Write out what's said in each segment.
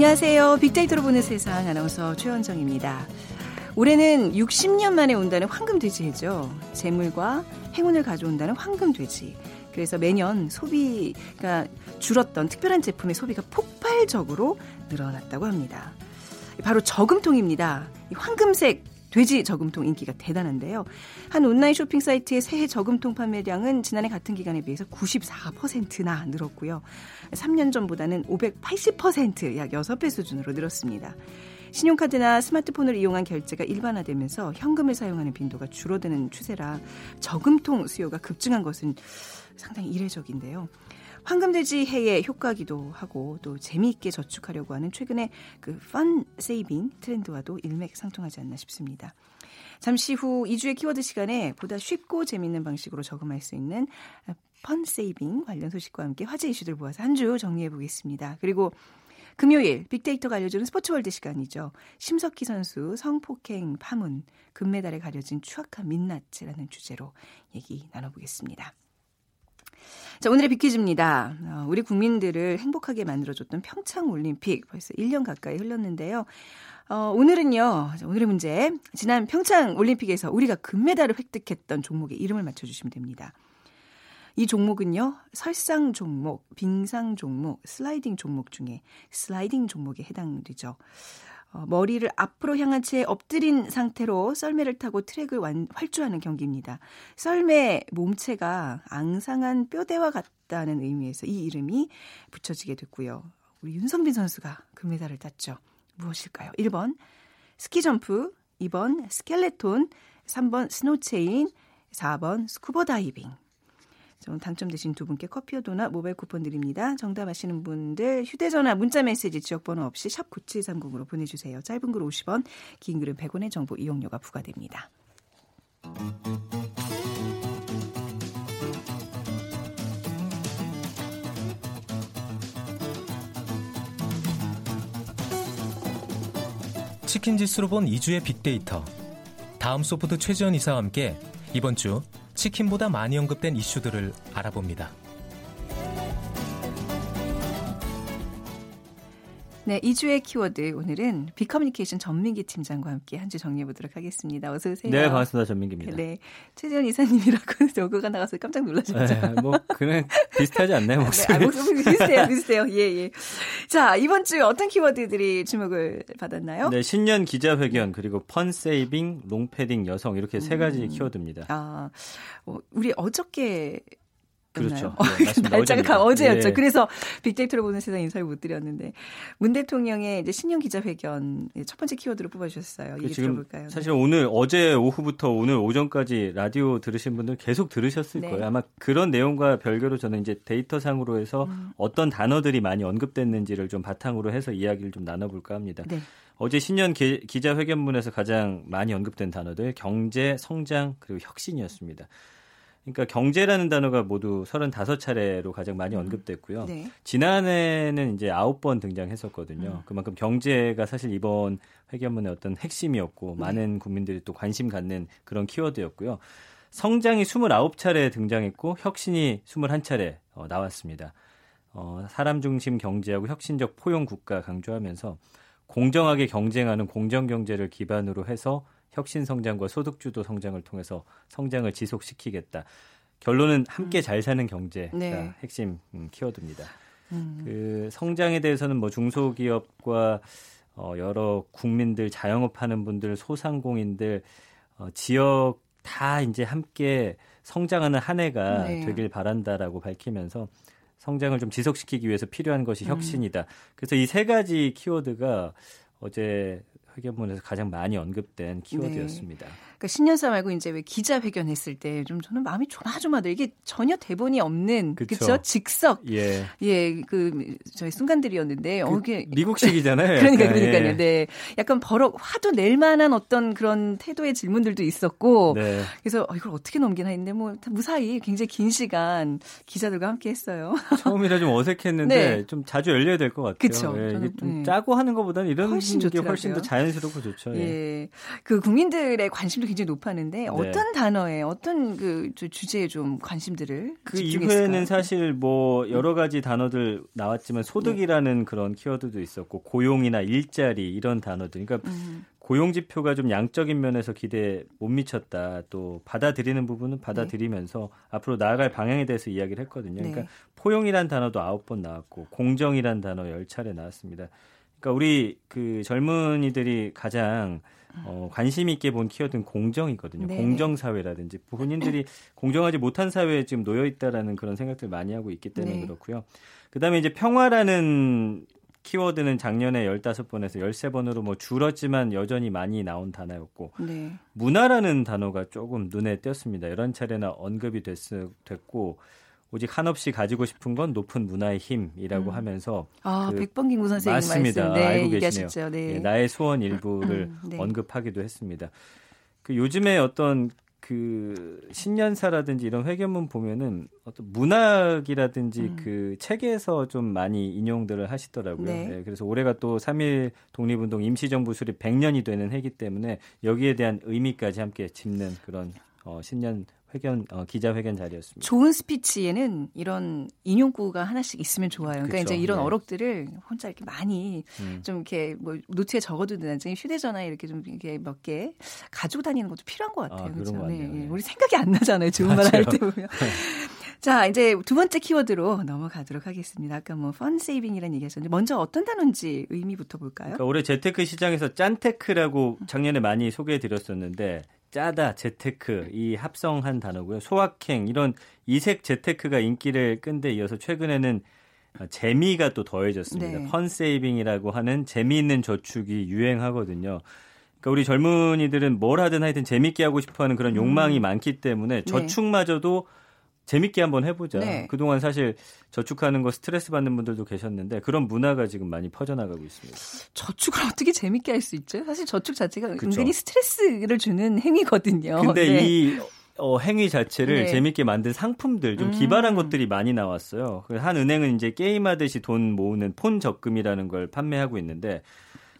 안녕하세요. 빅데이터로 보는 세상 아나운서 최원정입니다. 올해는 60년 만에 온다는 황금돼지해죠. 재물과 행운을 가져온다는 황금돼지. 그래서 매년 소비가 줄었던 특별한 제품의 소비가 폭발적으로 늘어났다고 합니다. 바로 저금통입니다. 황금색 돼지 저금통 인기가 대단한데요. 한 온라인 쇼핑 사이트의 새해 저금통 판매량은 지난해 같은 기간에 비해서 94%나 늘었고요. 3년 전보다는 580%, 약 6배 수준으로 늘었습니다. 신용카드나 스마트폰을 이용한 결제가 일반화되면서 현금을 사용하는 빈도가 줄어드는 추세라 저금통 수요가 급증한 것은 상당히 이례적인데요. 황금돼지 해의 효과기도 하고 또 재미있게 저축하려고 하는 최근의 그펀 세이빙 트렌드와도 일맥상통하지 않나 싶습니다. 잠시 후 2주의 키워드 시간에 보다 쉽고 재미있는 방식으로 저금할 수 있는 fun saving 관련 소식과 함께 화제 이슈들 모아서 한 주 정리해 보겠습니다. 그리고 금요일 빅데이터가 알려주는 스포츠월드 시간이죠. 심석희 선수 성폭행 파문 금메달에 가려진 추악한 민낯이라는 주제로 얘기 나눠보겠습니다. 자, 오늘의 빅퀴즈입니다. 어, 우리 국민들을 행복하게 만들어줬던 평창 올림픽 벌써 1년 가까이 흘렀는데요. 어, 오늘은요, 오늘의 문제. 지난 평창 올림픽에서 우리가 금메달을 획득했던 종목의 이름을 맞춰주시면 됩니다. 이 종목은요, 설상 종목, 빙상 종목, 슬라이딩 종목 중에 슬라이딩 종목에 해당되죠. 어, 머리를 앞으로 향한 채 엎드린 상태로 썰매를 타고 트랙을 완, 활주하는 경기입니다. 썰매 몸체가 앙상한 뼈대와 같다는 의미에서 이 이름이 붙여지게 됐고요. 우리 윤성빈 선수가 금메달을 땄죠. 무엇일까요? 1번 스키 점프, 2번 스켈레톤, 3번 스노체인, 4번 스쿠버 다이빙. 좀 당첨되신 두 분께 커피와 도넛 모바일 쿠폰 드립니다. 정답 아시는 분들 휴대전화 문자메시지 지역번호 없이 샵 9730으로 보내주세요. 짧은 글 50원, 긴 글은 100원의 정보 이용료가 부과됩니다. 치킨 지수로 본 2주의 빅데이터. 다음 소프트 최지원 이사와 함께 이번 주 치킨보다 많이 언급된 이슈들을 알아봅니다. 네, 2주의 키워드 오늘은 비커뮤니케이션 전민기 팀장과 함께 한 주 정리해 보도록 하겠습니다. 어서 오세요. 네, 반갑습니다. 전민기입니다. 네. 최재현 이사님이라고 저거가 나가서 깜짝 놀라셨죠? 네, 뭐 그냥 비슷하지 않나요, 목소리? 네, 아, 목소리 비슷해요. 비슷해요. 예, 예. 자, 이번 주 어떤 키워드들이 주목을 받았나요? 네, 신년 기자회견 그리고 fun saving, 롱패딩 여성 이렇게 세 가지 음. 키워드입니다. 아, 어, 우리 어저께 그렇죠. 네, 날짜가 어제였죠. 네. 그래서 빅데이터로 보는 세상 인사를 못 드렸는데 문 대통령의 이제 신년 기자회견 첫 번째 키워드로 뽑아주셨어요. 그 지금 들어볼까요? 사실 오늘 어제 오후부터 오늘 오전까지 라디오 들으신 분들 계속 들으셨을 네. 거예요. 아마 그런 내용과 별개로 저는 이제 데이터상으로 해서 음. 어떤 단어들이 많이 언급됐는지를 좀 바탕으로 해서 이야기를 좀 나눠볼까 합니다. 네. 어제 신년 기, 기자회견문에서 가장 많이 언급된 단어들 경제, 성장 그리고 혁신이었습니다. 그러니까 경제라는 단어가 모두 35차례로 가장 많이 음. 언급됐고요. 네. 지난해는 이제 9번 등장했었거든요. 음. 그만큼 경제가 사실 이번 회견문의 어떤 핵심이었고 네. 많은 국민들이 또 관심 갖는 그런 키워드였고요. 성장이 29차례 등장했고 혁신이 21차례 어, 나왔습니다. 어, 사람 중심 경제하고 혁신적 포용 국가 강조하면서 공정하게 경쟁하는 공정 경제를 기반으로 해서 혁신 성장과 소득 주도 성장을 통해서 성장을 지속시키겠다. 결론은 함께 음. 잘 사는 경제가 네. 핵심 음, 키워드입니다. 음. 그 성장에 대해서는 뭐 중소기업과 어, 여러 국민들 자영업하는 분들 소상공인들 어, 지역 다 이제 함께 성장하는 한 해가 네. 되길 바란다라고 밝히면서 성장을 좀 지속시키기 위해서 필요한 것이 음. 혁신이다. 음. 그래서 이 세 가지 키워드가 어제 회견문에서 가장 많이 언급된 키워드였습니다. 네. 그러니까 신년사 말고 이제 왜 기자회견 했을 때 좀 저는 마음이 조마조마들 이게 전혀 대본이 없는 그렇죠 즉석 예. 예, 그 저희 순간들이었는데 그 어 이게 미국식이잖아요. 그러니까 그러니까요. 예. 네. 약간 버럭 화도 낼 만한 어떤 그런 태도의 질문들도 있었고 네. 그래서 어, 이걸 어떻게 넘기나 했는데 뭐 무사히 굉장히 긴 시간 기자들과 함께 했어요. 처음이라 좀 어색했는데 네. 좀 자주 열려야 될 것 같아요. 그렇죠. 예, 좀 네. 짜고 하는 것보다는 이런 훨씬 게 훨씬 더 자연스럽고 좋죠. 예. 예. 그 국민들의 관심도 굉장히 높았는데 네. 어떤 단어에 어떤 그 주제에 좀 관심들을 그 이후에는 사실 뭐 여러 가지 단어들 나왔지만 소득이라는 네. 그런 키워드도 있었고 고용이나 일자리 이런 단어들. 그러니까 음. 고용 지표가 좀 양적인 면에서 기대에 못 미쳤다. 또 받아들이는 부분은 받아들이면서 네. 앞으로 나아갈 방향에 대해서 이야기를 했거든요. 그러니까 네. 포용이란 단어도 아홉 번 나왔고 공정이란 단어 열 차례 나왔습니다. 그러니까 우리 그 젊은이들이 가장 어, 관심 있게 본 키워드는 공정이거든요. 네. 공정 사회라든지 본인들이 공정하지 못한 사회에 지금 놓여 있다라는 그런 생각들 많이 하고 있기 때문에 네. 그렇고요. 그다음에 이제 평화라는 키워드는 작년에 15번에서 13번으로 뭐 줄었지만 여전히 많이 나온 단어였고 네. 문화라는 단어가 조금 눈에 띄었습니다. 이런 차례나 언급이 됐, 됐고 오직 한없이 가지고 싶은 건 높은 문화의 힘이라고 음. 하면서 아, 그, 백범김구 선생님 맞습니다. 말씀. 네, 알고 계시네요. 네. 네, 나의 소원 일부를 음, 네. 언급하기도 했습니다. 그 요즘에 어떤 그 신년사라든지 이런 회견문 보면은 어떤 문학이라든지 음. 그 책에서 좀 많이 인용들을 하시더라고요. 네. 네, 그래서 올해가 또 3일 독립운동 임시정부 수립 100년이 되는 해기 때문에 여기에 대한 의미까지 함께 짚는 그런 어, 신년 회견 어, 기자회견 자리였습니다. 좋은 스피치에는 이런 인용구가 하나씩 있으면 좋아요. 그러니까 그쵸, 이제 이런 네. 어록들을 혼자 이렇게 많이 음. 좀 이렇게 뭐 노트에 나중에 휴대전화에 이렇게 좀 이렇게 몇 개 가지고 다니는 것도 필요한 것 같아요. 아, 그렇죠? 네. 네. 우리 생각이 안 나잖아요. 좋은 말 할 때 보면. 자, 이제 두 번째 키워드로 넘어가도록 하겠습니다. 아까 뭐 펀 세이빙이라는 얘기하셨는데 먼저 어떤 단어인지 의미부터 볼까요? 그러니까 올해 재테크 시장에서 짠테크라고 작년에 많이 소개해 드렸었는데 짜다, 재테크 이 합성한 단어고요. 소확행 이런 이색 재테크가 인기를 끈데 이어서 최근에는 재미가 또 더해졌습니다. 네. 펀세이빙이라고 하는 재미있는 저축이 유행하거든요. 그러니까 우리 젊은이들은 뭘 하든 하여튼 재밌게 하고 싶어하는 그런 욕망이 음. 많기 때문에 네. 저축마저도 네. 재밌게 한번 해보자. 네. 그동안 사실 저축하는 거 스트레스 받는 분들도 계셨는데 그런 문화가 지금 많이 퍼져나가고 있습니다. 저축을 어떻게 재밌게 할 수 있죠? 사실 저축 자체가 그쵸. 은근히 스트레스를 주는 행위거든요. 근데 네. 이 어, 행위 자체를 네. 재밌게 만든 상품들 좀 기발한 음. 것들이 많이 나왔어요. 한 은행은 이제 게임하듯이 돈 모으는 폰 적금이라는 걸 판매하고 있는데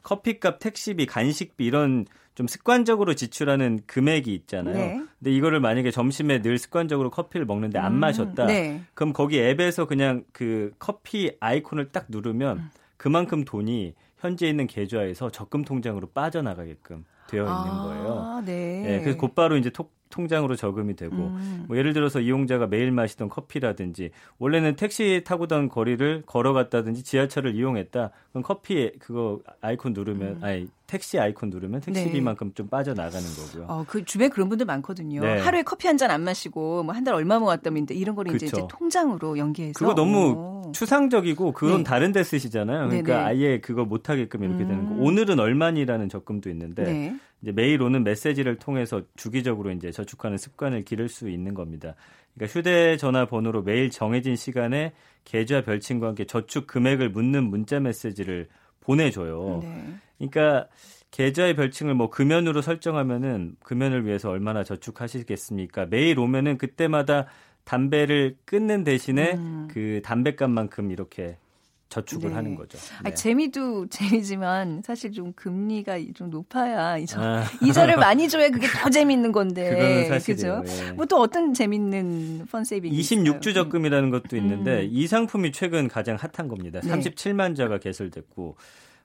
커피값, 택시비, 간식비 이런 좀 습관적으로 지출하는 금액이 있잖아요. 네. 근데 이거를 만약에 점심에 늘 습관적으로 커피를 먹는데 안 음, 마셨다. 네. 그럼 거기 앱에서 그냥 그 커피 아이콘을 딱 누르면 음. 그만큼 돈이 현재 있는 계좌에서 적금 통장으로 빠져나가게끔 되어 있는 아, 거예요. 네. 네. 그래서 곧바로 이제 톡, 통장으로 저금이 되고 음. 뭐 예를 들어서 이용자가 매일 마시던 커피라든지 원래는 택시 타고던 거리를 걸어갔다든지 지하철을 이용했다. 그럼 커피 그거 아이콘 누르면 음. 아니 택시 아이콘 누르면 택시비만큼 네. 좀 빠져나가는 거고요. 어, 그 주변에 그런 분들 많거든요. 네. 하루에 커피 한 잔 안 마시고 뭐 한 달 얼마 모았다는데 이런 거를 이제, 이제, 통장으로 연계해서 그거 너무 오. 추상적이고 그건 네. 다른 데 쓰시잖아요. 그러니까. 아예 그거 못 하게끔 이렇게 음. 되는 거. 음. 오늘은 얼마니라는 적금도 있는데 네. 이제 매일 오는 메시지를 통해서 주기적으로 이제 저축하는 습관을 기를 수 있는 겁니다. 그러니까 휴대전화 번호로 매일 정해진 시간에 계좌 별칭과 함께 저축 금액을 묻는 문자 메시지를 보내줘요. 네. 그러니까 계좌의 별칭을 뭐 금연으로 설정하면은 금연을 위해서 얼마나 저축하시겠습니까? 매일 오면은 그때마다 담배를 끊는 대신에 음. 그 담배값만큼 이렇게 저축을 네. 하는 거죠. 네. 아, 재미도 재미지만 사실 좀 금리가 좀 높아야 이자, 아. 이자를 많이 줘야 그게 더 재밌는 건데. 그죠? 네. 뭐또 어떤 재밌는 펀세이빙이 26주 있어요? 적금이라는 것도 있는데 음. 이 상품이 최근 가장 핫한 겁니다. 37만 자가 개설됐고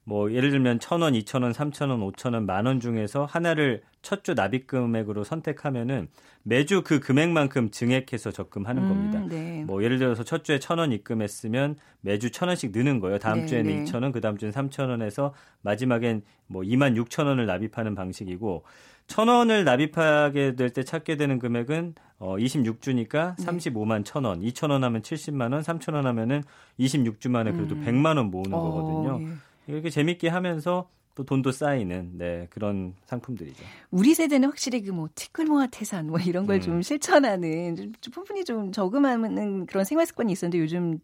뭐 예를 들면 1,000원, 2,000원, 3,000원, 5,000원, 만 원 중에서 하나를 첫 주 납입 금액으로 선택하면은 매주 그 금액만큼 증액해서 적금하는 음, 겁니다. 네. 뭐 예를 들어서 첫 주에 1,000원 입금했으면 매주 1,000원씩 느는 거예요. 다음 네, 주에는 네. 2,000원, 그 다음 주에는 3,000원에서 마지막엔 뭐 2만 6천원을 납입하는 방식이고 1,000원을 납입하게 될 때 찾게 되는 금액은 어 26주니까 35만 1,000원, 2,000원 하면 70만 원, 3,000원 하면은 26주 만에 그래도 음. 100만 원 모으는 어, 거거든요. 예. 이렇게 재밌게 하면서 또 돈도 쌓이는 네 그런 상품들이죠. 우리 세대는 확실히 그 뭐 티끌모아 태산 뭐 이런 걸좀 음. 실천하는 좀, 좀 부분이 좀 저금하는 그런 생활 습관이 있었는데 요즘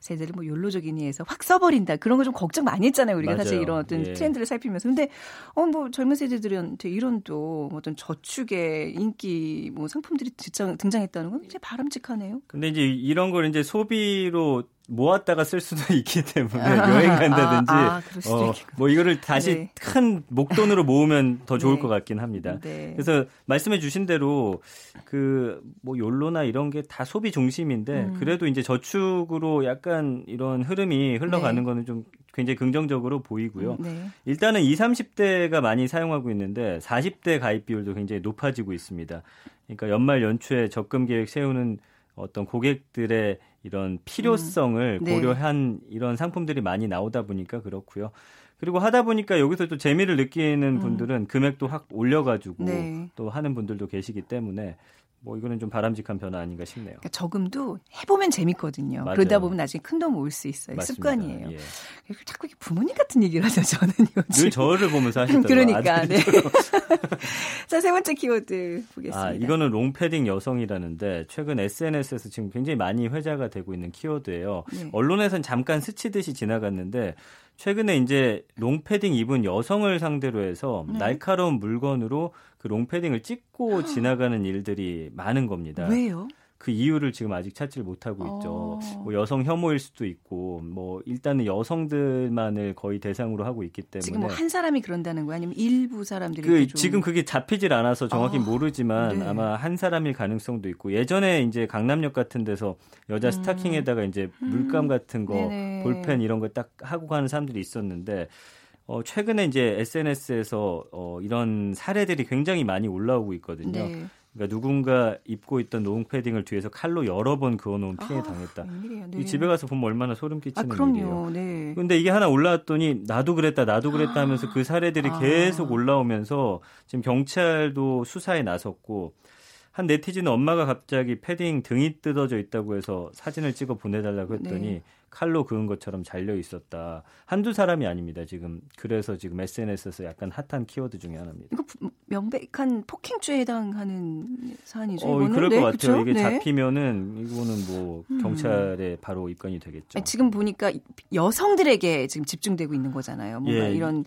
세대를 뭐 욜로적이니 해서 확 써버린다 그런 거 좀 걱정 많이 했잖아요 우리가 맞아요. 사실 이런 어떤 예. 트렌드를 살피면서 근데 어 뭐 젊은 세대들한테 이런 또 어떤 저축의 인기 뭐 상품들이 등장, 등장했다는 건 굉장히 바람직하네요. 근데 이제 이런 걸 이제 소비로 모았다가 쓸 수도 있기 때문에 아, 여행 간다든지 아, 아, 어, 뭐 이거를 다시 네. 큰 목돈으로 모으면 더 좋을 네. 것 같긴 합니다. 네. 그래서 말씀해 주신 대로 그 뭐 욜로나 이런 게 다 소비 중심인데 음. 그래도 이제 저축으로 약간 이런 흐름이 흘러가는 네. 거는 좀 굉장히 긍정적으로 보이고요. 네. 일단은 20, 30대가 많이 사용하고 있는데 40대 가입 비율도 굉장히 높아지고 있습니다. 그러니까 연말 연초에 적금 계획 세우는 어떤 고객들의 이런 필요성을 음. 네. 고려한 이런 상품들이 많이 나오다 보니까 그렇고요. 그리고 하다 보니까 여기서 또 재미를 느끼는 음. 분들은 음. 금액도 확 올려가지고 네. 또 하는 분들도 계시기 때문에 뭐 이거는 좀 바람직한 변화 아닌가 싶네요. 그러니까 저금도 해보면 재밌거든요. 맞아요. 그러다 보면 나중에 큰 돈 모을 수 있어요. 맞습니다. 습관이에요. 예. 자꾸 부모님 같은 얘기를 하죠. 저는 요즘. 늘 저를 보면서 하시더라고요. 그러니까. 네. 자, 세 번째 키워드 보겠습니다. 아, 이거는 롱패딩 여성이라는데 최근 SNS에서 지금 굉장히 많이 회자가 되고 있는 키워드예요. 네. 언론에선 잠깐 스치듯이 지나갔는데 최근에 이제 롱패딩 입은 여성을 상대로 해서 네. 날카로운 물건으로 그 롱패딩을 찍고 지나가는 일들이 많은 겁니다. 왜요? 그 이유를 지금 아직 찾지를 못하고 있죠. 어. 뭐 여성 혐오일 수도 있고, 뭐 일단은 여성들만을 거의 대상으로 하고 있기 때문에 지금 뭐 한 사람이 그런다는 거야, 아니면 일부 사람들이 그 좀... 지금 그게 잡히질 않아서 정확히 어. 모르지만 네. 아마 한 사람일 가능성도 있고 예전에 이제 강남역 같은 데서 여자 음. 스타킹에다가 이제 물감 같은 거, 음. 볼펜 이런 거 딱 하고 가는 사람들이 있었는데 어, 최근에 이제 SNS에서 어, 이런 사례들이 굉장히 많이 올라오고 있거든요. 네. 그러니까 누군가 입고 있던 노홍 패딩을 뒤에서 칼로 여러 번 그어놓은 피해 아, 당했다. 네. 이 집에 가서 보면 얼마나 소름 끼치는 아, 그럼요. 일이에요. 네. 근데 이게 하나 올라왔더니 나도 그랬다, 나도 그랬다 하면서 그 사례들이 아. 계속 올라오면서 지금 경찰도 수사에 나섰고 한 네티즌 엄마가 갑자기 패딩 등이 뜯어져 있다고 해서 사진을 찍어 보내달라고 했더니 네. 칼로 그은 것처럼 잘려 있었다. 한두 사람이 아닙니다. 지금 그래서 지금 SNS에서 약간 핫한 키워드 중에 하나입니다. 이거 명백한 폭행죄에 해당하는 사안이죠. 어, 그럴 네, 것 같아요. 그쵸? 이게 네. 잡히면은 이거는 뭐 음. 경찰에 음. 바로 입건이 되겠죠. 지금 보니까 여성들에게 지금 집중되고 있는 거잖아요. 뭔가 예. 이런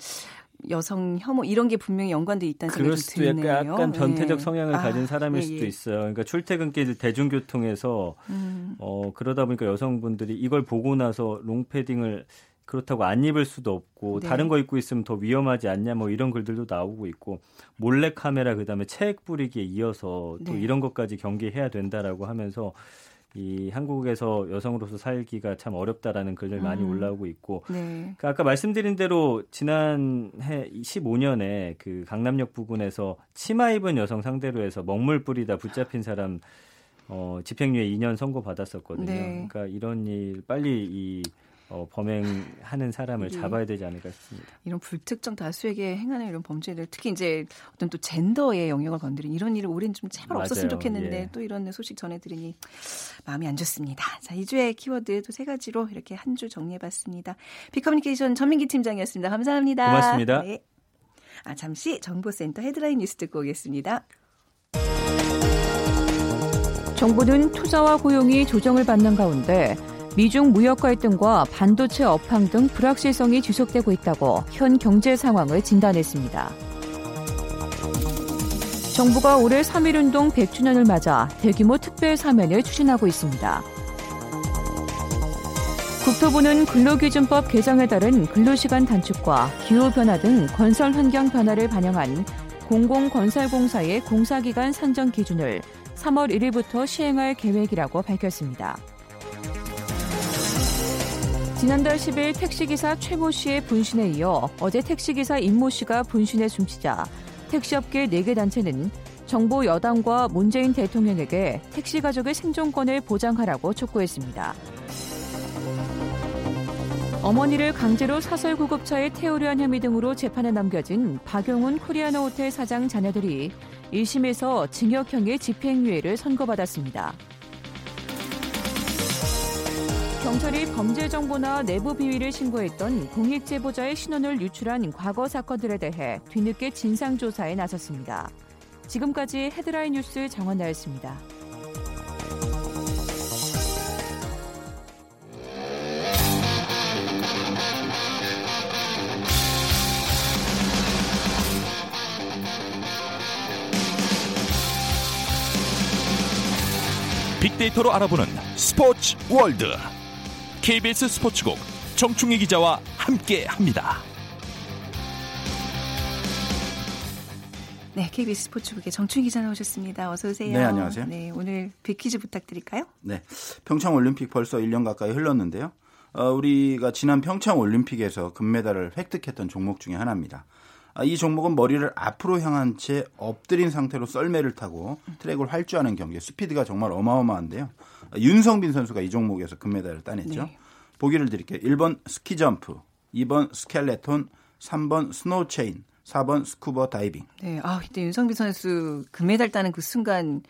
여성 혐오 이런 게 분명히 연관돼 있다는 생각이 수도 드네요. 약간, 약간 변태적 네. 성향을 아, 가진 사람일 예, 수도 예. 있어요. 그러니까 출퇴근길 대중교통에서 음. 어 그러다 보니까 여성분들이 이걸 보고 나서 롱패딩을 그렇다고 안 입을 수도 없고 네. 다른 거 입고 있으면 더 위험하지 않냐 뭐 이런 글들도 나오고 있고 몰래 카메라 그다음에 체액 뿌리기에 이어서 또 네. 이런 것까지 경계해야 된다라고 하면서 이 한국에서 여성으로서 살기가 참 어렵다라는 글들 많이 음. 올라오고 있고 네. 그 아까 말씀드린 대로 지난해 15년에 그 강남역 부근에서 치마 입은 여성 상대로 해서 먹물 뿌리다 붙잡힌 사람 어 집행유예 2년 선고 받았었거든요. 네. 그러니까 이런 일 빨리 이 어, 범행하는 사람을 잡아야 되지 않을까 싶습니다. 이런 불특정 다수에게 행하는 이런 범죄들 특히 이제 어떤 또 젠더의 영역을 건드린 이런 일을 올해는 좀 제발 맞아요. 없었으면 좋겠는데 예. 또 이런 소식 전해드리니 마음이 안 좋습니다. 자, 2주의 키워드 또 세 가지로 이렇게 한 주 정리해봤습니다. 비커뮤니케이션 전민기 팀장이었습니다. 감사합니다. 고맙습니다. 네. 아, 잠시 정보센터 헤드라인 뉴스 듣고 오겠습니다. 정부는 투자와 고용이 조정을 받는 가운데 미중 무역 갈등과 반도체 업황 등 불확실성이 지속되고 있다고 현 경제 상황을 진단했습니다. 정부가 올해 3.1운동 100주년을 맞아 대규모 특별 사면을 추진하고 있습니다. 국토부는 근로기준법 개정에 따른 근로시간 단축과 기후변화 등 건설 환경 변화를 반영한 공공건설공사의 공사기간 산정 기준을 3월 1일부터 시행할 계획이라고 밝혔습니다. 지난달 10일 택시기사 최모 씨의 분신에 이어 어제 택시기사 임모 씨가 분신에 숨지자 택시업계 4개 단체는 정부 여당과 문재인 대통령에게 택시 가족의 생존권을 보장하라고 촉구했습니다. 어머니를 강제로 사설 구급차에 태우려 한 혐의 등으로 재판에 넘겨진 박용훈 코리아노 호텔 사장 자녀들이 1심에서 징역형의 집행유예를 선고받았습니다. 경찰이 범죄 정보나 내부 비위를 신고했던 공익 제보자의 신원을 유출한 과거 사건들에 대해 뒤늦게 진상 조사에 나섰습니다. 지금까지 헤드라인 뉴스 정원나였습니다. 빅데이터로 알아보는 스포츠 월드. KBS 스포츠국 정충희 기자와 함께합니다. 네, KBS 스포츠국의 정충희 기자 나오셨습니다. 어서 오세요. 네, 안녕하세요. 네, 오늘 빅퀴즈 부탁드릴까요? 네, 평창 올림픽 벌써 1년 가까이 흘렀는데요. 어, 우리가 지난 평창 올림픽에서 금메달을 획득했던 종목 중에 하나입니다. 아, 이 종목은 머리를 앞으로 향한 채 엎드린 상태로 썰매를 타고 트랙을 활주하는 경기. 스피드가 정말 어마어마한데요. 아, 윤성빈 선수가 이 종목에서 금메달을 따냈죠. 네. 보기를 드릴게요. 1번 스키 점프, 2번 스켈레톤, 3번 스노우 체인, 4번 스쿠버 다이빙. 네, 아, 그때 윤성빈 선수 금메달 따는 그 순간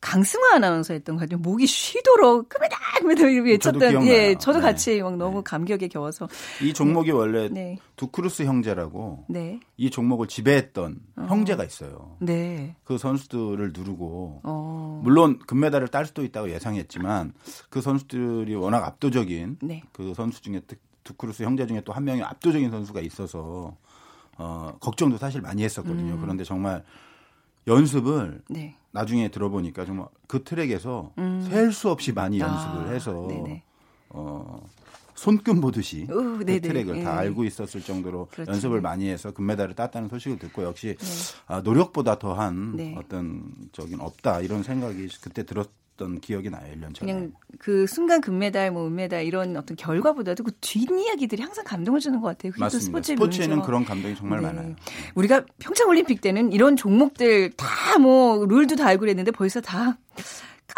강승화 아나운서 했던 거 같아요. 목이 쉬도록 금메달 금메달 외쳤던 저도. 예, 저도 네. 같이 막 너무 감격에 겨워서 이 종목이 원래 네. 두쿠르스 형제라고 네. 이 종목을 지배했던 형제가 있어요. 네. 그 선수들을 누르고 어. 물론 금메달을 딸 수도 있다고 예상했지만 그 선수들이 워낙 압도적인 네. 그 선수 중에 드- 두크루스 형제 중에 또 한 명이 압도적인 선수가 있어서 어 걱정도 사실 많이 했었거든요. 음. 그런데 정말 연습을 네. 나중에 들어보니까 정말 그 트랙에서 셀수 없이 많이 연습을 음. 아, 해서 네네. 어 손금 보듯이 오, 그. 트랙을 다 예. 알고 있었을 정도로 그렇죠. 연습을 많이 해서 금메달을 땄다는 소식을 듣고 역시 아, 노력보다 더한 네. 어떤 적인 없다 이런 생각이 그때 들었 던 기억이 나요 1년 전에. 그냥 그 순간 금메달, 뭐 은메달 이런 어떤 결과보다도 그 뒷이야기들이 항상 감동을 주는 것 같아요. 맞습니다. 스포츠의 스포츠에는 묘미죠. 그런 감동이 정말 네. 많아요. 우리가 평창 올림픽 때는 이런 종목들 다 뭐 룰도 다 알고 그랬는데 벌써 다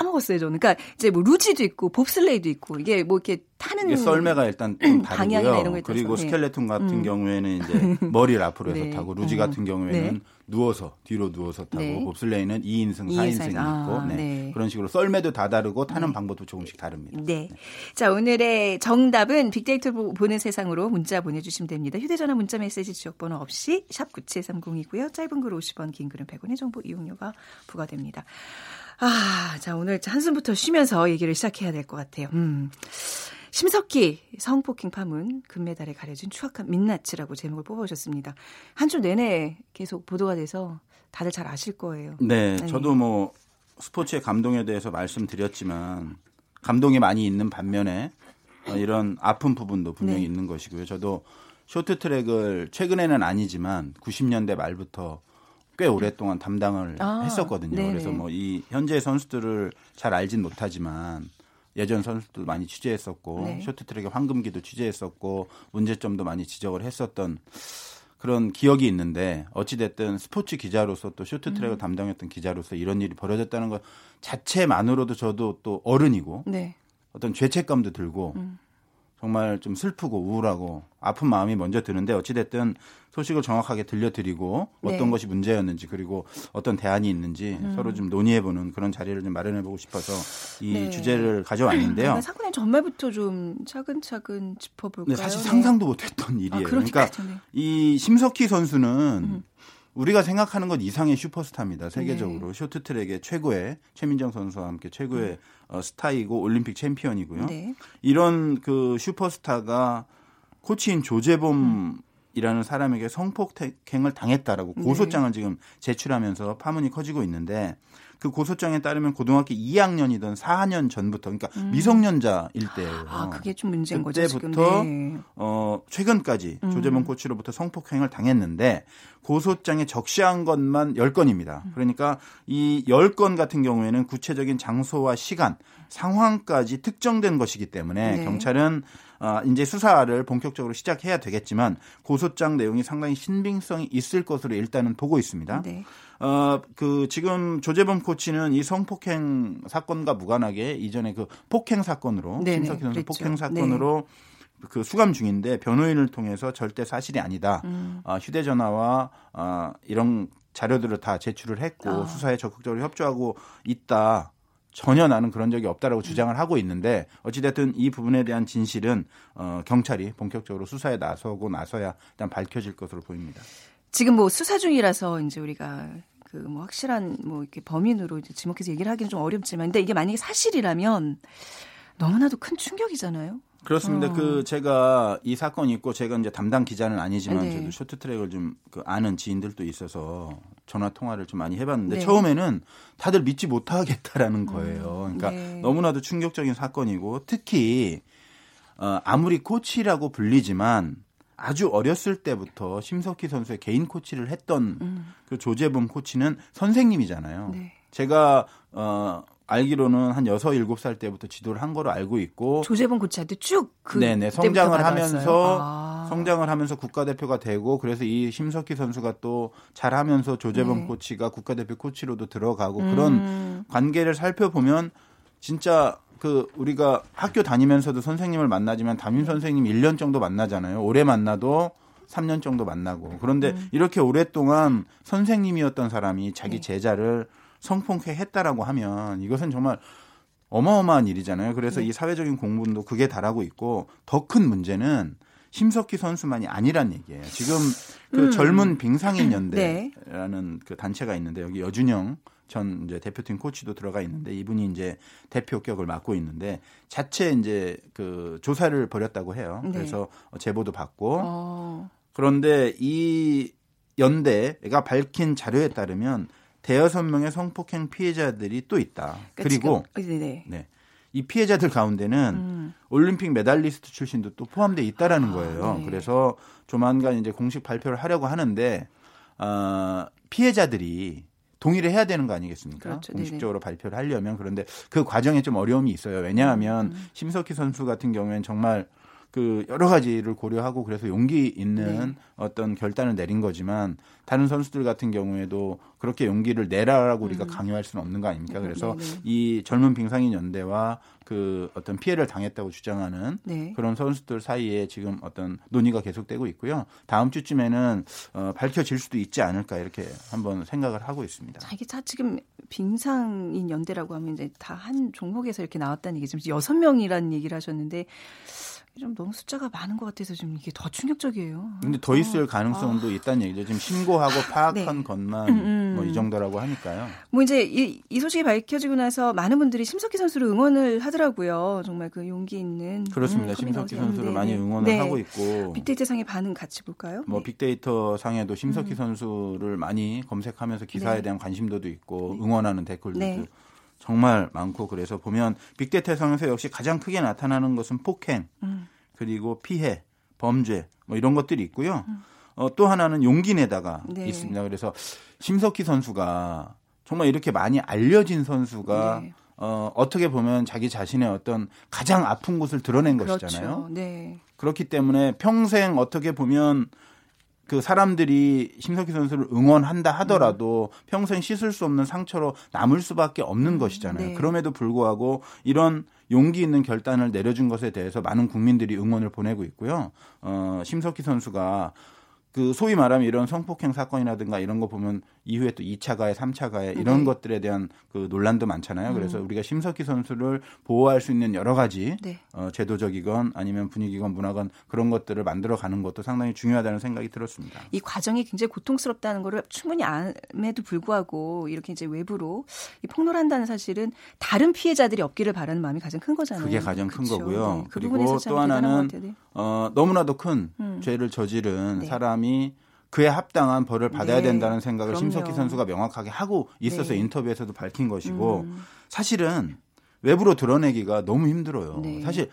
까먹었어요, 저는. 그러니까 이제 뭐 루지도 있고 봅슬레이도 있고 이게 뭐 이렇게 타는 썰매가 일단 좀 방향이나. 이런 따라서, 그리고 네. 스켈레톤 같은 경우에는 이제 머리를 앞으로 해서 네. 타고 루지 어. 같은 경우에는 네. 누워서 뒤로 누워서 타고 네. 봅슬레이는 2인승, 2인승. 4인승이 아, 있고 네. 네. 그런 식으로 썰매도 다 다르고 타는 방법도 조금씩 다릅니다. 네. 자, 오늘의 정답은 빅데이터 보- 보는 세상으로 문자 보내 주시면 됩니다. 휴대 전화 문자 메시지 지역 번호 없이 샵 9730이고요. 짧은 글 50원, 긴 글은 100원의 정보 이용료가 부과됩니다. 아, 자, 오늘 한숨부터 쉬면서 얘기를 시작해야 될 것 같아요. 음. 심석희 성폭행 파문 금메달에 가려진 추악한 민낯이라고 제목을 뽑아오셨습니다. 한 주 내내 계속 보도가 돼서 다들 잘 아실 거예요. 네, 네. 저도 뭐 스포츠의 감동에 대해서 말씀드렸지만 감동이 많이 있는 반면에 어, 이런 아픈 부분도 분명히 네. 있는 것이고요. 저도 쇼트트랙을 최근에는 아니지만 90년대 말부터 꽤 오랫동안 담당을 아, 했었거든요. 네네. 그래서 뭐 이 현재 선수들을 잘 알진 못하지만 예전 선수들 많이 취재했었고 네. 쇼트트랙의 황금기도 취재했었고 문제점도 많이 지적을 했었던 그런 기억이 있는데 어찌됐든 스포츠 기자로서 또 음. 쇼트트랙을 담당했던 기자로서 이런 일이 벌어졌다는 것 자체만으로도 저도 또 어른이고 네. 어떤 죄책감도 들고 음. 정말 좀 슬프고 우울하고 아픈 마음이 먼저 드는데 어찌됐든 소식을 정확하게 들려드리고 어떤 네. 것이 문제였는지 그리고 어떤 대안이 있는지 서로 좀 논의해보는 그런 자리를 좀 마련해보고 싶어서 이 네. 주제를 가져왔는데요. 사건의 전말부터 좀 차근차근 짚어볼까요? 근데 사실 네. 상상도 못했던 일이에요. 아, 그러니까 네. 이 심석희 선수는 음. 우리가 생각하는 것 이상의 슈퍼스타입니다. 세계적으로 네. 쇼트트랙의 최고의 최민정 선수와 함께 최고의 어, 스타이고 올림픽 챔피언이고요. 음. 네. 이런 그 슈퍼스타가 코치인 조재범 이라는 사람에게 성폭행을 당했다라고 네. 고소장을 지금 제출하면서 파문이 커지고 있는데 그 고소장에 따르면 고등학교 2학년이던 4년 전부터 그러니까 미성년자일 때예요. 음. 아, 그게 좀 문제인 거죠. 그때부터 네. 어, 최근까지 음. 조재범 코치로부터 성폭행을 당했는데 고소장에 적시한 것만 10건입니다. 음. 그러니까 이 10건 같은 경우에는 구체적인 장소와 시간, 상황까지 특정된 것이기 때문에 네. 경찰은 아, 이제 수사를 본격적으로 시작해야 되겠지만 고소장 내용이 상당히 신빙성이 있을 것으로 일단은 보고 있습니다. 네. 어, 그 지금 조재범 코치는 이 성폭행 사건과 무관하게 이전에 그 폭행 사건으로 네네, 심석희 선수 그랬죠. 폭행 사건으로 그 수감 중인데 변호인을 통해서 절대 사실이 아니다. 음. 아, 휴대전화와 아, 이런 자료들을 다 제출을 했고 아. 수사에 적극적으로 협조하고 있다. 전혀 나는 그런 적이 없다라고 주장을 하고 있는데 어찌됐든 이 부분에 대한 진실은 어, 경찰이 본격적으로 수사에 나서고 나서야 일단 밝혀질 것으로 보입니다. 지금 뭐 수사 중이라서 이제 우리가 그 뭐 확실한 뭐 이렇게 범인으로 이제 지목해서 얘기를 하기는 좀 어렵지만 근데 이게 만약에 사실이라면 너무나도 큰 충격이잖아요. 그렇습니다. 어. 그 제가 이 사건이 있고 제가 이제 담당 기자는 아니지만 네. 저도 쇼트트랙을 좀 그 아는 지인들도 있어서 전화 통화를 좀 많이 해봤는데 네. 처음에는 다들 믿지 못하겠다라는 거예요. 그러니까 네. 너무나도 충격적인 사건이고 특히 어, 아무리 코치라고 불리지만 아주 어렸을 때부터 심석희 선수의 개인 코치를 했던 음. 그 조재범 코치는 선생님이잖아요. 네. 제가 어 알기로는 한 6, 7살 때부터 지도를 한 거로 알고 있고 조재범 코치한테 쭉 그 네네 성장을 하면서 아. 성장을 하면서 국가대표가 되고 그래서 이 심석희 선수가 또 잘하면서 조재범 네. 코치가 국가대표 코치로도 들어가고 음. 그런 관계를 살펴보면 진짜 그 우리가 학교 다니면서도 선생님을 만나지만 담임 선생님 1년 정도 만나잖아요. 오래 만나도 3년 정도 만나고. 그런데 음. 이렇게 오랫동안 선생님이었던 사람이 자기 네. 제자를 성폭행 했다라고 하면 이것은 정말 어마어마한 일이잖아요. 그래서 네. 이 사회적인 공분도 그게 달하고 있고 더 큰 문제는 심석희 선수만이 아니란 얘기예요. 지금 그 음. 젊은 빙상인 연대라는 네. 그 단체가 있는데 여기 여준영 전 이제 대표팀 코치도 들어가 있는데 이분이 이제 대표 격을 맡고 있는데 자체 이제 그 조사를 벌였다고 해요. 네. 그래서 제보도 받고 어. 그런데 이 연대가 밝힌 자료에 따르면 대여섯 명의 성폭행 피해자들이 또 있다. 그러니까 그리고 네. 네. 이 피해자들 가운데는 음. 올림픽 메달리스트 출신도 또 포함돼 있다라는 아, 거예요. 네. 그래서 조만간 이제 공식 발표를 하려고 하는데 어, 피해자들이 동의를 해야 되는 거 아니겠습니까? 그렇죠. 공식적으로 네네. 발표를 하려면 그런데 그 과정에 좀 어려움이 있어요. 왜냐하면 음. 심석희 선수 같은 경우에는 정말 그 여러 가지를 고려하고 그래서 용기 있는 네. 어떤 결단을 내린 거지만 다른 선수들 같은 경우에도 그렇게 용기를 내라라고 우리가 음. 강요할 수는 없는 거 아닙니까? 그래서 네네. 네. 이 젊은 빙상인 연대와 그 어떤 피해를 당했다고 주장하는 네. 그런 선수들 사이에 지금 어떤 논의가 계속되고 있고요. 다음 주쯤에는 어, 밝혀질 수도 있지 않을까 이렇게 한번 생각을 하고 있습니다. 자, 이게 다 지금 빙상인 연대라고 하면 이제 다 한 종목에서 이렇게 나왔다는 얘기죠. 여섯 명이라는 얘기를 하셨는데 좀 너무 숫자가 많은 것 같아서 좀 이게 더 충격적이에요. 근데 더 있을 어. 가능성도 아. 있다는 얘기죠. 지금 신고하고 파악한 네. 것만 음, 음. 뭐이 정도라고 하니까요. 뭐 이제 이, 이 소식이 밝혀지고 나서 많은 분들이 심석희 선수를 응원을 하더라고요. 정말 그 용기 있는 그렇습니다. 음, 심석희 선수를 네, 많이 네. 응원을 네. 하고 있고 빅데이터 상의 반응 같이 볼까요? 뭐 네. 빅데이터 상에도 심석희 음. 선수를 많이 검색하면서 기사에 네. 대한 관심도도 있고 응원하는 댓글도 정말 많고 그래서 보면 빅데이터 상에서 역시 가장 크게 나타나는 것은 폭행 음. 그리고 피해, 범죄 뭐 이런 것들이 있고요. 음. 어, 또 하나는 용기 내다가 네. 있습니다. 그래서 심석희 선수가 정말 이렇게 많이 알려진 선수가 네. 어, 어떻게 보면 자기 자신의 어떤 가장 아픈 곳을 드러낸 그렇죠. 것이잖아요. 네. 그렇기 때문에 평생 어떻게 보면 그 사람들이 심석희 선수를 응원한다 하더라도 음. 평생 씻을 수 없는 상처로 남을 수밖에 없는 음. 것이잖아요. 네. 그럼에도 불구하고 이런 용기 있는 결단을 내려준 것에 대해서 많은 국민들이 응원을 보내고 있고요. 어, 심석희 선수가 그 소위 말하면 이런 성폭행 사건이라든가 이런 거 보면 이후에 또 2차 가해, 3차 가해 이런 네. 것들에 대한 그 논란도 많잖아요. 그래서 음. 우리가 심석희 선수를 보호할 수 있는 여러 가지 네. 어, 제도적이건 아니면 분위기건 문화건 그런 것들을 만들어 가는 것도 상당히 중요하다는 생각이 들었습니다. 이 과정이 굉장히 고통스럽다는 거를 충분히 암에도 불구하고 이렇게 이제 외부로 이 폭로한다는 사실은 다른 피해자들이 없기를 바라는 마음이 가장 큰 거잖아요. 그게 가장 큰 그렇죠. 거고요. 네. 그 그리고 또 하나는 네. 어, 너무나도 큰 음. 죄를 저지른 네. 사람이 그에 합당한 벌을 받아야 네. 된다는 생각을 그럼요. 심석희 선수가 명확하게 하고 있어서 네. 인터뷰에서도 밝힌 것이고 음. 사실은 외부로 드러내기가 너무 힘들어요. 네. 사실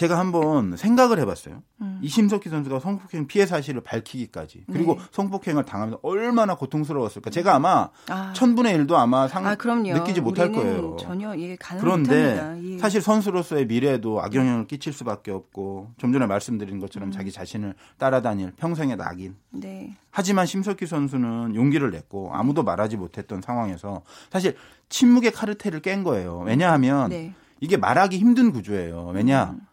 제가 한번 생각을 해봤어요. 음. 이심석희 선수가 성폭행 피해 사실을 밝히기까지 그리고 네. 성폭행을 당하면서 얼마나 고통스러웠을까. 제가 아마 아. 천분의 일도 아마 상 아, 느끼지 못할 거예요. 전혀 예, 그런데 예. 사실 선수로서의 미래에도 악영향을 끼칠 수밖에 없고 좀 전에 말씀드린 것처럼 음. 자기 자신을 따라다닐 평생의 낙인. 네. 하지만 심석희 선수는 용기를 냈고 아무도 말하지 못했던 상황에서 사실 침묵의 카르텔을 깬 거예요. 왜냐하면 네. 이게 말하기 힘든 구조예요. 왜냐? 음.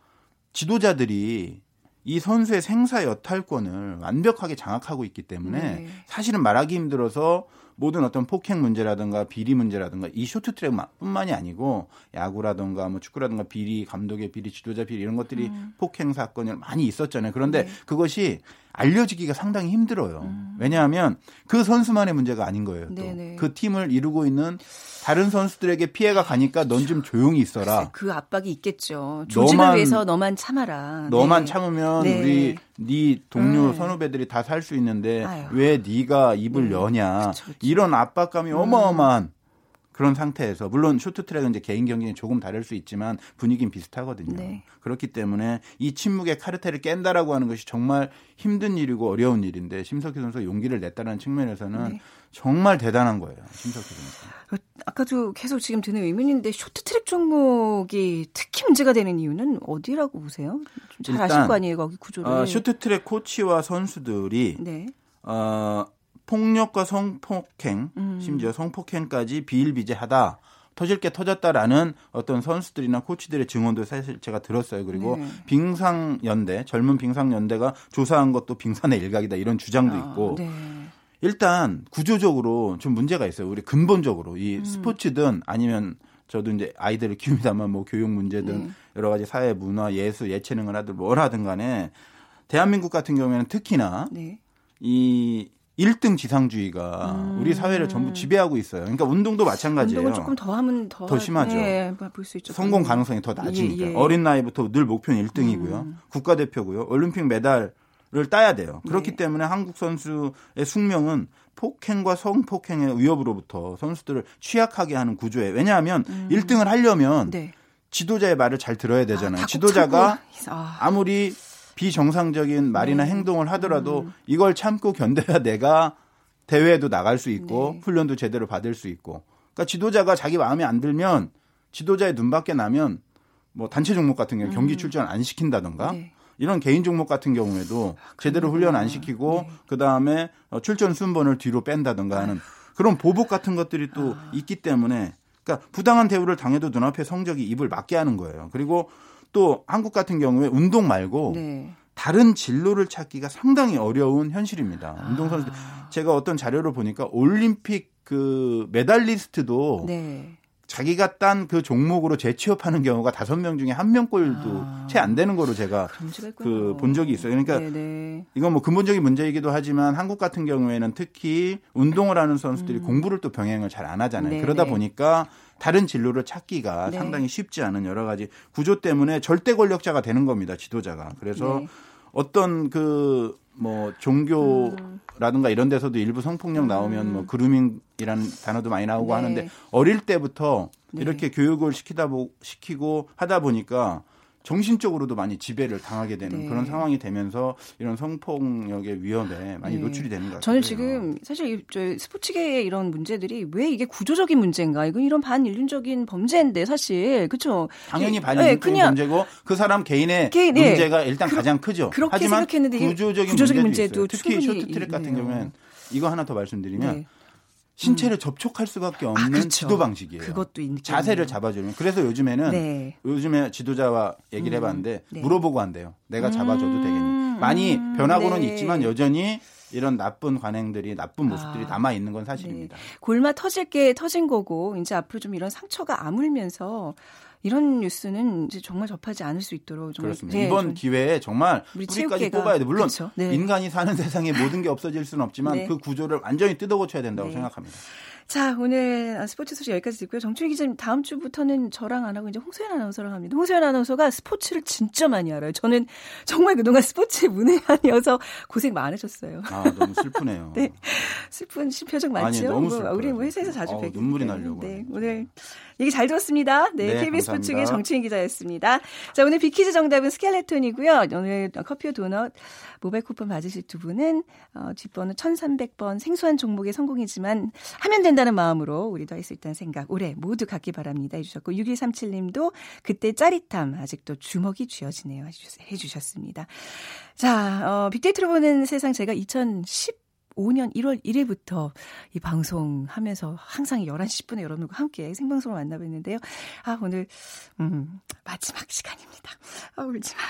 지도자들이 이 선수의 생사 여탈권을 완벽하게 장악하고 있기 때문에 네. 사실은 말하기 힘들어서 모든 어떤 폭행 문제라든가 비리 문제라든가 이 쇼트트랙뿐만이 아니고 야구라든가 뭐 축구라든가 비리 감독의 비리 지도자 비리 이런 것들이 음. 폭행 사건이 많이 있었잖아요. 그런데 네. 그것이 알려지기가 상당히 힘들어요. 음. 왜냐하면 그 선수만의 문제가 아닌 거예요. 또그 팀을 이루고 있는 다른 선수들에게 피해가 가니까 넌 좀 조용히 있어라. 그 압박이 있겠죠. 조직을 너만, 위해서 너만 참아라. 너만 네. 참으면 네. 우리 네 동료 음. 선후배들이 다 살 수 있는데 아유. 왜 네가 입을 음. 여냐. 그쵸, 그쵸. 이런 압박감이 어마어마한 그런 상태에서 물론 쇼트트랙은 이제 개인 경기는 조금 다를 수 있지만 분위기는 비슷하거든요. 네. 그렇기 때문에 이 침묵의 카르텔을 깬다라고 하는 것이 정말 힘든 일이고 어려운 일인데 심석희 선수 용기를 냈다는 측면에서는 네. 정말 대단한 거예요. 심석희 선수. 어, 아까도 계속 지금 드는 의문인데 쇼트트랙 종목이 특히 문제가 되는 이유는 어디라고 보세요? 좀잘 아실 거 아니에요, 거기 구조를. 어, 쇼트트랙 코치와 선수들이 네. 어, 폭력과 성폭행, 음. 심지어 성폭행까지 비일비재하다. 터질 게 터졌다라는 어떤 선수들이나 코치들의 증언도 사실 제가 들었어요. 그리고 네. 빙상연대, 젊은 빙상연대가 조사한 것도 빙산의 일각이다 이런 주장도 아, 있고 네. 일단 구조적으로 좀 문제가 있어요. 우리 근본적으로 음. 이 스포츠든 아니면 저도 이제 아이들을 키웁니다만 뭐 교육 문제든 네. 여러 가지 사회 문화, 예술, 예체능을 하든 뭘 하든 간에 대한민국 같은 경우에는 특히나 네. 이 1등 지상주의가 우리 사회를 전부 지배하고 있어요. 그러니까 운동도 마찬가지예요. 음. 운동을 조금 더 하면 더, 더 심하죠. 네, 볼수 있죠. 성공 가능성이 더 낮으니까. 예, 예. 어린 나이부터 늘 목표는 1등이고요. 음. 국가대표고요. 올림픽 메달을 따야 돼요. 그렇기 네. 때문에 한국 선수의 숙명은 폭행과 성폭행의 위협으로부터 선수들을 취약하게 하는 구조에 왜냐하면 1등을 하려면 음. 네. 지도자의 말을 잘 들어야 되잖아요. 아, 지도자가 아, 아무리 비정상적인 말이나 네. 행동을 하더라도 음. 이걸 참고 견뎌야 내가 대회에도 나갈 수 있고 네. 훈련도 제대로 받을 수 있고. 그러니까 지도자가 자기 마음에 안 들면 지도자의 눈밖에 나면 뭐 단체 종목 같은 경우 경기 출전 안 시킨다던가 음. 네. 아, 이런 개인 종목 같은 경우에도 제대로 훈련 안 시키고 네. 그 다음에 출전 순번을 뒤로 뺀다던가 하는 그런 보복 같은 것들이 또 아. 있기 때문에 그러니까 부당한 대우를 당해도 눈앞에 성적이 입을 막게 하는 거예요. 그리고 또 한국 같은 경우에 운동 말고 네. 다른 진로를 찾기가 상당히 어려운 현실입니다. 운동선수 아. 제가 어떤 자료를 보니까 올림픽 그 메달리스트도 네. 자기가 딴 그 종목으로 재취업하는 경우가 다섯 명 중에 한 명꼴도 아. 채안 되는 거로 제가 문제가 그. 본 적이 있어요. 그러니까 네, 네. 이건 뭐 근본적인 문제이기도 하지만 한국 같은 경우에는 특히 운동을 하는 선수들이 공부를 또 병행을 잘 안 하잖아요. 음. 네, 그러다 네. 보니까 다른 진로를 찾기가 네. 상당히 쉽지 않은 여러 가지 구조 때문에 절대 권력자가 되는 겁니다. 지도자가. 그래서 네. 어떤 그 뭐 종교라든가 이런 데서도 일부 성폭력 나오면 뭐 그루밍이라는 단어도 많이 나오고 네. 하는데 어릴 때부터 네. 이렇게 교육을 시키다 보 시키고 하다 보니까 정신적으로도 많이 지배를 당하게 되는 네. 그런 상황이 되면서 이런 성폭력의 위험에 많이 네. 노출이 되는 것 같아요. 저는 지금 사실 이- 저 스포츠계의 이런 문제들이 왜 이게 구조적인 문제인가? 이건 이런 반인륜적인 범죄인데 사실 그렇죠. 당연히 네, 반인륜적인 그냥 문제고 그 사람 개인의 개인, 네. 문제가 일단 그러- 가장 크죠. 그렇게 하지만 생각했는데 구조적인, 구조적인 문제도, 문제도. 특히 쇼트트랙 같은. 경우에는 이거 하나 더 말씀드리면 네. 신체를 접촉할 수밖에 없는 그렇죠. 지도 방식이에요. 그것도 있겠네요. 자세를 잡아주는. 그래서 요즘에는 네. 요즘에 지도자와 얘기를 해봤는데 네. 물어보고 한대요. 내가 잡아줘도 음, 되겠니? 많이 음, 변하고는 네. 있지만 여전히 이런 나쁜 관행들이 나쁜 모습들이 아, 남아 있는 건 사실입니다. 골마 터질 게 터진 거고 이제 앞으로 좀 이런 상처가 아물면서 이런 뉴스는 이제 정말 접하지 않을 수 있도록 정말 그렇습니다. 네, 이번 좀 기회에 정말 우리 뿌리까지 뽑아야 돼. 물론 그렇죠. 네. 인간이 사는 세상에 모든 게 없어질 수는 없지만 네. 그 구조를 완전히 뜯어고쳐야 된다고 네. 생각합니다. 자, 오늘 스포츠 소식 여기까지 듣고요. 정춘희 기자님 다음 주부터는 저랑 안 하고 이제 홍소연 아나운서랑 합니다. 홍소연 아나운서가 스포츠를 진짜 많이 알아요. 저는 정말 그동안 스포츠 문외한이어서 고생 많으셨어요. 아 너무 슬프네요. 네. 슬픈 표정 맞죠? 아니, 너무 뭐, 우리 뭐 회사에서. 자주 뵙기 눈물이. 나려고 네. 오늘 얘기 잘 들었습니다. 네, 네, KBS. 스포츠의 정충희 기자였습니다. 자, 오늘 빅퀴즈 정답은 스켈레톤이고요. 오늘 커피와 도넛 모바일 쿠폰 받으실 두 분은 어, 뒷번호 1300번 생소한 종목의 성공이지만 하면 된다 는 마음으로 우리도 할 수 있다는 생각 올해 모두 갖기 바랍니다 해주셨고 6137님도 그때 짜릿함 아직도 주먹이 쥐어지네요 해주셨- 해주셨습니다. 자, 어, 빅데이터로 보는 세상 제가 2010 5년 1월 1일부터 이 방송 하면서 항상 11시 10분에 여러분과 함께 생방송을 만나뵀는데요. 아, 오늘, 음, 마지막 시간입니다. 아, 울지 마.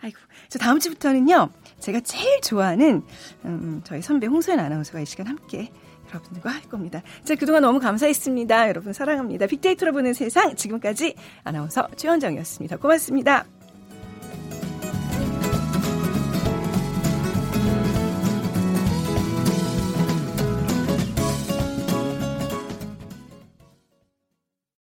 아이고. 저 다음 주부터는요, 제가 제일 좋아하는, 음, 저희 선배 홍소연 아나운서가 이 시간 함께 여러분들과 할 겁니다. 자, 그동안 너무 감사했습니다. 여러분 사랑합니다. 빅데이터로 보는 세상, 지금까지 아나운서 최원정이었습니다. 고맙습니다.